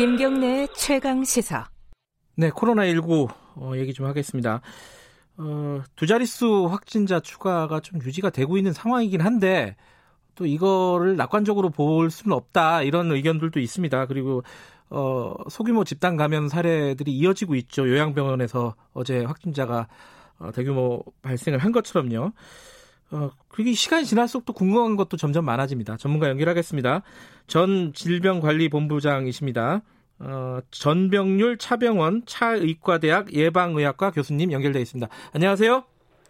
김경래 최강 시사. 네, 코로나19 어, 얘기 좀 하겠습니다. 어, 두 자릿수 확진자 추가가 좀 유지가 되고 있는 상황이긴 한데 또 이거를 낙관적으로 볼 수는 없다 이런 의견들도 있습니다. 그리고 어, 소규모 집단 감염 사례들이 이어지고 있죠. 요양병원에서 어제 확진자가 어, 대규모 발생을 한 것처럼요. 어, 그리고 시간이 지날수록 또 궁금한 것도 점점 많아집니다. 전문가 연결하겠습니다. 전 질병관리본부장이십니다. 어, 전병률 차병원 차의과대학 예방의학과 교수님 연결되어 있습니다. 안녕하세요.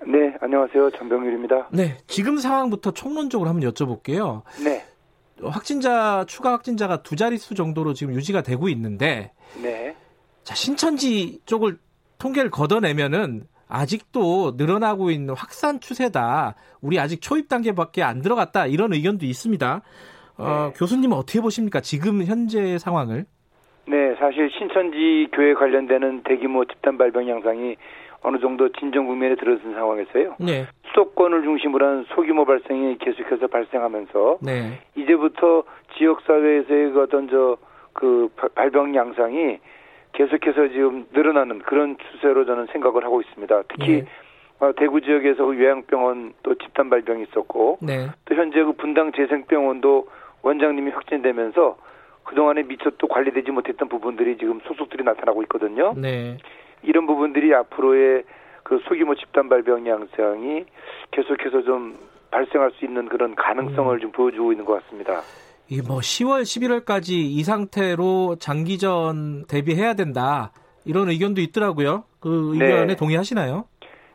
네, 안녕하세요. 전병률입니다. 네, 지금 상황부터 총론적으로 한번 여쭤볼게요. 네. 확진자 추가 확진자가 두 자릿수 정도로 지금 유지가 되고 있는데, 네. 자 신천지 쪽을 통계를 걷어내면은 아직도 늘어나고 있는 확산 추세다. 우리 아직 초입 단계밖에 안 들어갔다. 이런 의견도 있습니다. 어, 네. 교수님은 어떻게 보십니까? 지금 현재 상황을? 네, 사실 신천지 교회 관련되는 대규모 집단 발병 양상이 어느 정도 진정 국면에 들어선 상황에서요. 네, 수도권을 중심으로 한 소규모 발생이 계속해서 발생하면서 네, 이제부터 지역 사회에서의 그 어떤 저 그 발병 양상이 계속해서 지금 늘어나는 그런 추세로 저는 생각을 하고 있습니다. 특히 예. 어, 대구 지역에서 그 요양병원 또 집단 발병이 있었고 네, 또 현재 그 분당 재생병원도 원장님이 확진되면서 그동안에 미처 또 관리되지 못했던 부분들이 지금 소속들이 나타나고 있거든요. 네, 이런 부분들이 앞으로의 그 소규모 집단 발병 양상이 계속해서 좀 발생할 수 있는 그런 가능성을 음. 좀 보여주고 있는 것 같습니다. 이게 뭐 10월, 11월까지 이 상태로 장기전 대비해야 된다. 이런 의견도 있더라고요. 그 의견에 네. 동의하시나요?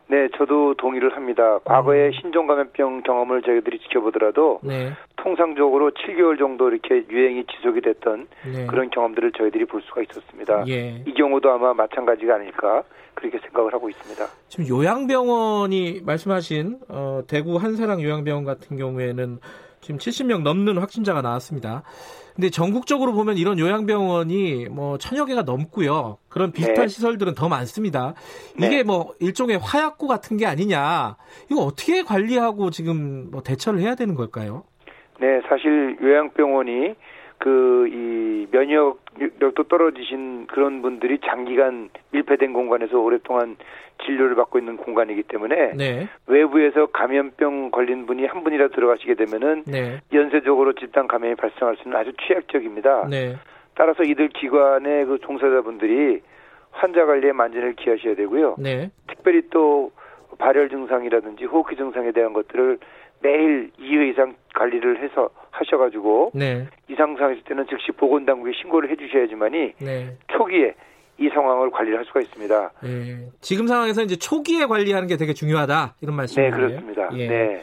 네, 저도 동의를 합니다. 과거에 음. 신종감염병 경험을 저희들이 지켜보더라도 네, 통상적으로 7개월 정도 이렇게 유행이 지속이 됐던 네. 그런 경험들을 저희들이 볼 수가 있었습니다. 예. 이 경우도 아마 마찬가지가 아닐까 그렇게 생각을 하고 있습니다. 지금 요양병원이 말씀하신 어, 대구 한사랑 요양병원 같은 경우에는 지금 70명 넘는 확진자가 나왔습니다. 근데 전국적으로 보면 이런 요양병원이 뭐 천여 개가 넘고요. 그런 비슷한 네. 시설들은 더 많습니다. 이게 네. 뭐 일종의 화약고 같은 게 아니냐. 이거 어떻게 관리하고 지금 뭐 대처를 해야 되는 걸까요? 네, 사실 요양병원이 그 이 면역력도 떨어지신 그런 분들이 장기간 밀폐된 공간에서 오랫동안 진료를 받고 있는 공간이기 때문에 네, 외부에서 감염병 걸린 분이 한 분이라 들어가시게 되면은 네, 연쇄적으로 집단 감염이 발생할 수 있는 아주 취약적입니다. 네, 따라서 이들 기관의 그 종사자분들이 환자 관리에 만전을 기하셔야 되고요. 네, 특별히 또 발열 증상이라든지 호흡기 증상에 대한 것들을 매일 2회 이상 관리를 해서 하셔가지고 네, 이상상이 있을 때는 즉시 보건당국에 신고를 해주셔야지만이 네. 초기에 이 상황을 관리를 할 수가 있습니다. 예. 지금 상황에서 이제 초기에 관리하는 게 되게 중요하다 이런 네, 말씀이에요. 그렇습니다. 예. 네.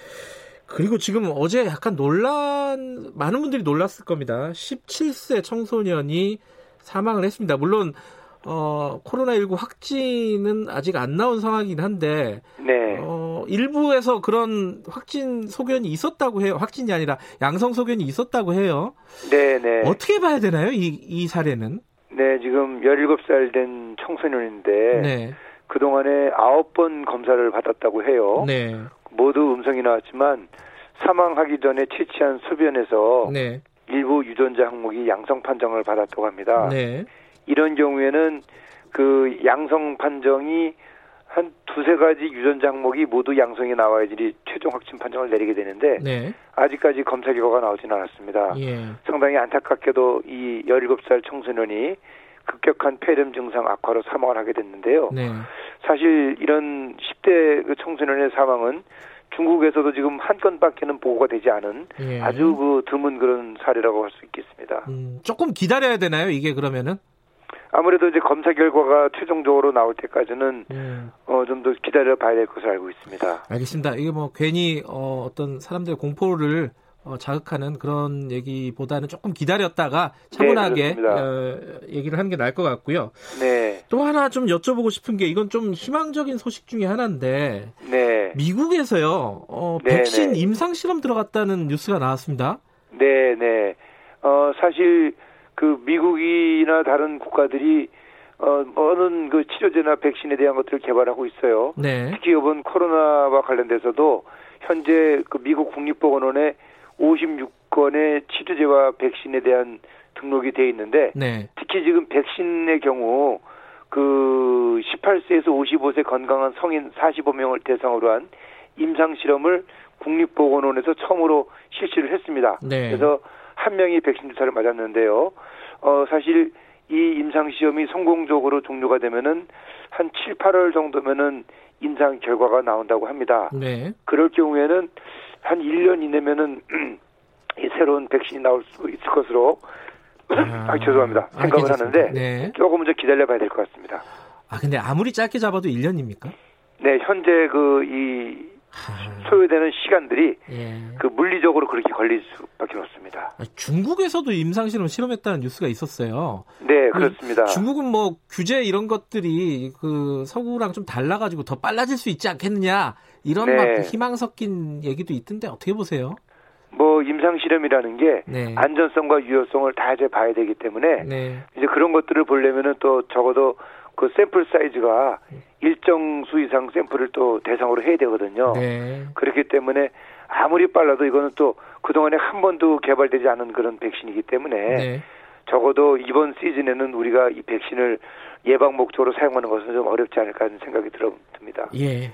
그리고 지금 어제 약간 논란 많은 분들이 놀랐을 겁니다. 17세 청소년이 사망을 했습니다. 물론 어, 코로나19 확진은 아직 안 나온 상황이긴 한데 네. 어, 일부에서 그런 확진 소견이 있었다고 해요. 확진이 아니라 양성 소견이 있었다고 해요. 네, 네. 어떻게 봐야 되나요? 이, 이 사례는? 네, 지금 17살 된 청소년인데 네. 그동안에 9번 검사를 받았다고 해요. 네. 모두 음성이 나왔지만 사망하기 전에 채취한 소변에서 네. 일부 유전자 항목이 양성 판정을 받았다고 합니다. 네. 이런 경우에는 그 양성 판정이 한 두세 가지 유전자 항목이 모두 양성이 나와야지 최종 확진 판정을 내리게 되는데 네. 아직까지 검사 결과가 나오지는 않았습니다. 예. 상당히 안타깝게도 이 17살 청소년이 급격한 폐렴 증상 악화로 사망을 하게 됐는데요. 네. 사실 이런 10대 그 청소년의 사망은 중국에서도 지금 한 건밖에는 보고가 되지 않은 예. 아주 그 드문 그런 사례라고 할 수 있겠습니다. 음, 조금 기다려야 되나요? 이게 그러면은? 아무래도 이제 검사 결과가 최종적으로 나올 때까지는 음, 어, 좀 더 기다려 봐야 될 것을 알고 있습니다. 알겠습니다. 이게 뭐 괜히 어, 어떤 사람들의 공포를 어, 자극하는 그런 얘기보다는 조금 기다렸다가 차분하게 그렇습니다. 어, 얘기를 하는 게 나을 것 같고요. 네, 또 하나 좀 여쭤보고 싶은 게 이건 좀 희망적인 소식 중에 하나인데 네, 미국에서요 어, 네, 백신 네. 임상 실험 들어갔다는 뉴스가 나왔습니다. 네, 네. 어, 사실 그 미국이나 다른 국가들이 어, 어느 그 치료제나 백신에 대한 것들을 개발하고 있어요. 네, 특히 이번 코로나와 관련돼서도 현재 그 미국 국립보건원에 주권의 치료제와 백신에 대한 등록이 돼 있는데 네. 특히 지금 백신의 경우 그 18세에서 55세 건강한 성인 45명을 대상으로 한 임상 실험을 국립보건원에서 처음으로 실시를 했습니다. 네. 그래서 한 명이 백신 주사를 맞았는데요. 어 사실 이 임상 시험이 성공적으로 종료가 되면은 한 7, 8월 정도면은 임상 결과가 나온다고 합니다. 네. 그럴 경우에는 한 1년 이내면은 이 새로운 백신이 나올 수 있을 것으로 아, 죄송합니다. 생각을 알겠습니다. 하는데 네. 조금 더 기다려 봐야 될 것 같습니다. 아, 근데 아무리 짧게 잡아도 1년입니까? 네, 현재 그 이 소요되는 시간들이 예. 그 물리적으로 그렇게 걸릴 수밖에 없습니다. 아, 중국에서도 임상실험 실험했다는 뉴스가 있었어요. 네, 그렇습니다. 중국은 뭐 규제 이런 것들이 그 서구랑 좀 달라가지고 더 빨라질 수 있지 않겠느냐 이런 네. 막 희망 섞인 얘기도 있던데 어떻게 보세요? 뭐 임상 실험이라는 게 네. 안전성과 유효성을 다 이제 봐야 되기 때문에 네. 이제 그런 것들을 보려면은 또 적어도 그 샘플 사이즈가 일정 수 이상 샘플을 또 대상으로 해야 되거든요. 네. 그렇기 때문에 아무리 빨라도 이거는 또 그동안에 한 번도 개발되지 않은 그런 백신이기 때문에 네. 적어도 이번 시즌에는 우리가 이 백신을 예방 목적으로 사용하는 것은 좀 어렵지 않을까 하는 생각이 들어듭니다. 예.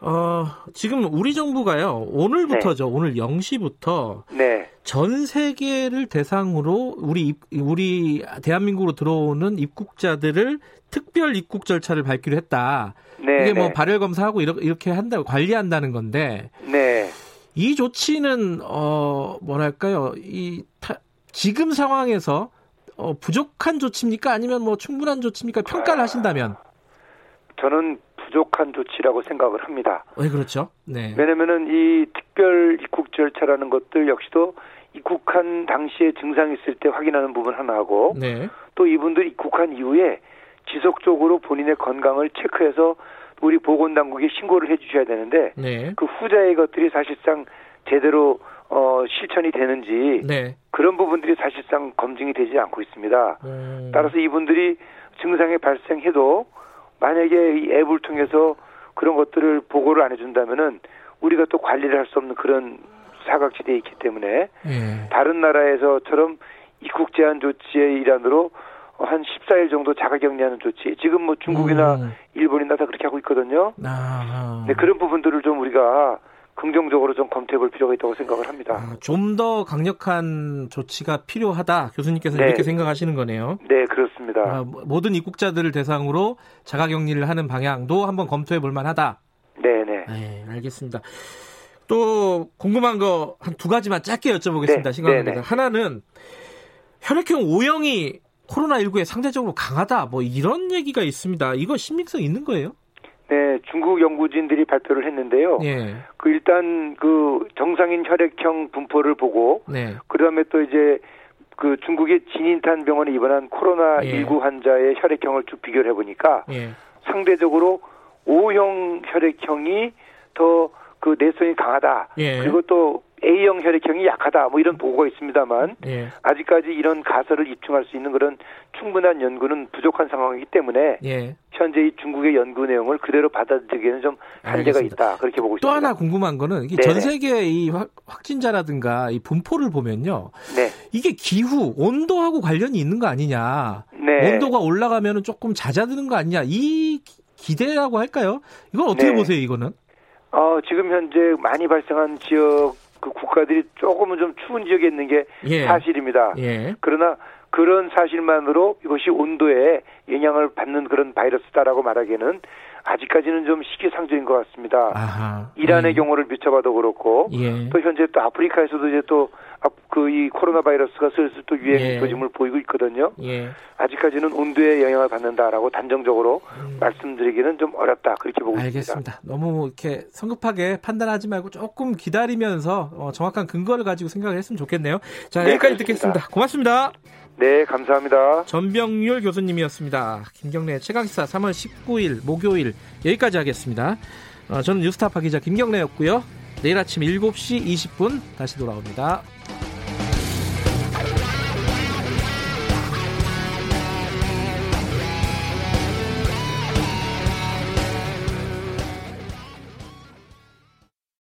어, 지금 우리 정부가요, 오늘부터죠, 오늘 0시부터 네, 전 세계를 대상으로 우리, 입- 우리 대한민국으로 들어오는 입국자들을 특별 입국 절차를 밟기로 했다. 네, 이게 뭐 네. 발열 검사하고 이렇게, 이렇게 한다, 관리한다는 건데, 네. 이 조치는, 어, 뭐랄까요, 이, 타- 지금 상황에서 어, 부족한 조치입니까? 아니면 뭐 충분한 조치입니까? 평가를 하신다면. 저는 부족한 조치라고 생각을 합니다. 왜 그렇죠? 네. 왜냐면은 이 특별 입국 절차라는 것들 역시도 입국한 당시에 증상이 있을 때 확인하는 부분 하나하고 네. 또 이분들이 입국한 이후에 지속적으로 본인의 건강을 체크해서 우리 보건당국에 신고를 해주셔야 되는데 네. 그 후자의 것들이 사실상 제대로 어, 실천이 되는지 네. 그런 부분들이 사실상 검증이 되지 않고 있습니다. 음, 따라서 이분들이 증상이 발생해도 만약에 이 앱을 통해서 그런 것들을 보고를 안 해준다면은 우리가 또 관리를 할 수 없는 그런 사각지대에 있기 때문에 예. 다른 나라에서처럼 입국 제한 조치의 일환으로 한 14일 정도 자가격리하는 조치. 지금 뭐 중국이나 음. 일본이나 다 그렇게 하고 있거든요. 아, 네, 그런 부분들을 좀 우리가 긍정적으로 좀 검토해 볼 필요가 있다고 생각을 합니다. 아, 좀더 강력한 조치가 필요하다. 교수님께서 네. 이렇게 생각하시는 거네요. 네, 그렇습니다. 아, 모든 입국자들을 대상으로 자가 격리를 하는 방향도 한번 검토해 볼 만하다. 네, 네. 네, 알겠습니다. 또 궁금한 거 한 두 가지만 짧게 여쭤보겠습니다. 네, 시간 네, 네. 하나는 혈액형 O형이 코로나19에 상대적으로 강하다. 뭐 이런 얘기가 있습니다. 이거 신빙성 있는 거예요? 네, 중국 연구진들이 발표를 했는데요. 예. 그 일단 그 정상인 혈액형 분포를 보고 네. 그다음에 또 이제 그 중국의 진인탄 병원에 입원한 코로나 예. 19 환자의 혈액형을 쭉 비교를 해 보니까 예. 상대적으로 O형 혈액형이 더 그 내성이 강하다. 예. 그리고 또 A형 혈액형이 약하다. 뭐 이런 보고가 있습니다만 예. 아직까지 이런 가설을 입증할 수 있는 그런 충분한 연구는 부족한 상황이기 때문에 예. 현재 이 중국의 연구 내용을 그대로 받아들이기에는 좀 한계가. 있다. 그렇게 보고 또 있습니다. 하나 궁금한 거는 이게 네네. 전 세계 이 확- 확진자라든가 이 분포를 보면요. 네. 이게 기후, 온도하고 관련이 있는 거 아니냐. 네. 온도가 올라가면 조금 잦아드는 거 아니냐. 이 기- 기대라고 할까요? 이건 어떻게 네. 보세요, 이거는? 어, 지금 현재 많이 발생한 지역 그 국가들이 조금은 좀 추운 지역에 있는 게 예. 사실입니다. 예. 그러나 그런 사실만으로 이것이 온도에 영향을 받는 그런 바이러스다라고 말하기에는 아직까지는 좀 시기상조인 것 같습니다. 아하. 이란의 예. 경우를 비춰봐도 그렇고 예. 또 현재 또 아프리카에서도 이제 또 그이 코로나 바이러스가 슬슬 또 유행 예. 조짐을 보이고 있거든요. 예. 아직까지는 온도에 영향을 받는다라고 단정적으로 음. 말씀드리기는 좀 어렵다 그렇게 보고 있습니다. 알겠습니다. 너무 이렇게 성급하게 판단하지 말고 조금 기다리면서 어, 정확한 근거를 가지고 생각을 했으면 좋겠네요. 자, 네, 여기까지 그렇습니다. 듣겠습니다. 고맙습니다. 네, 감사합니다. 전병률 교수님이었습니다. 김경래 최강시사 3월 19일 목요일 여기까지 하겠습니다. 어, 저는 뉴스타파 기자 김경래였고요. 내일 아침 7시 20분 다시 돌아옵니다.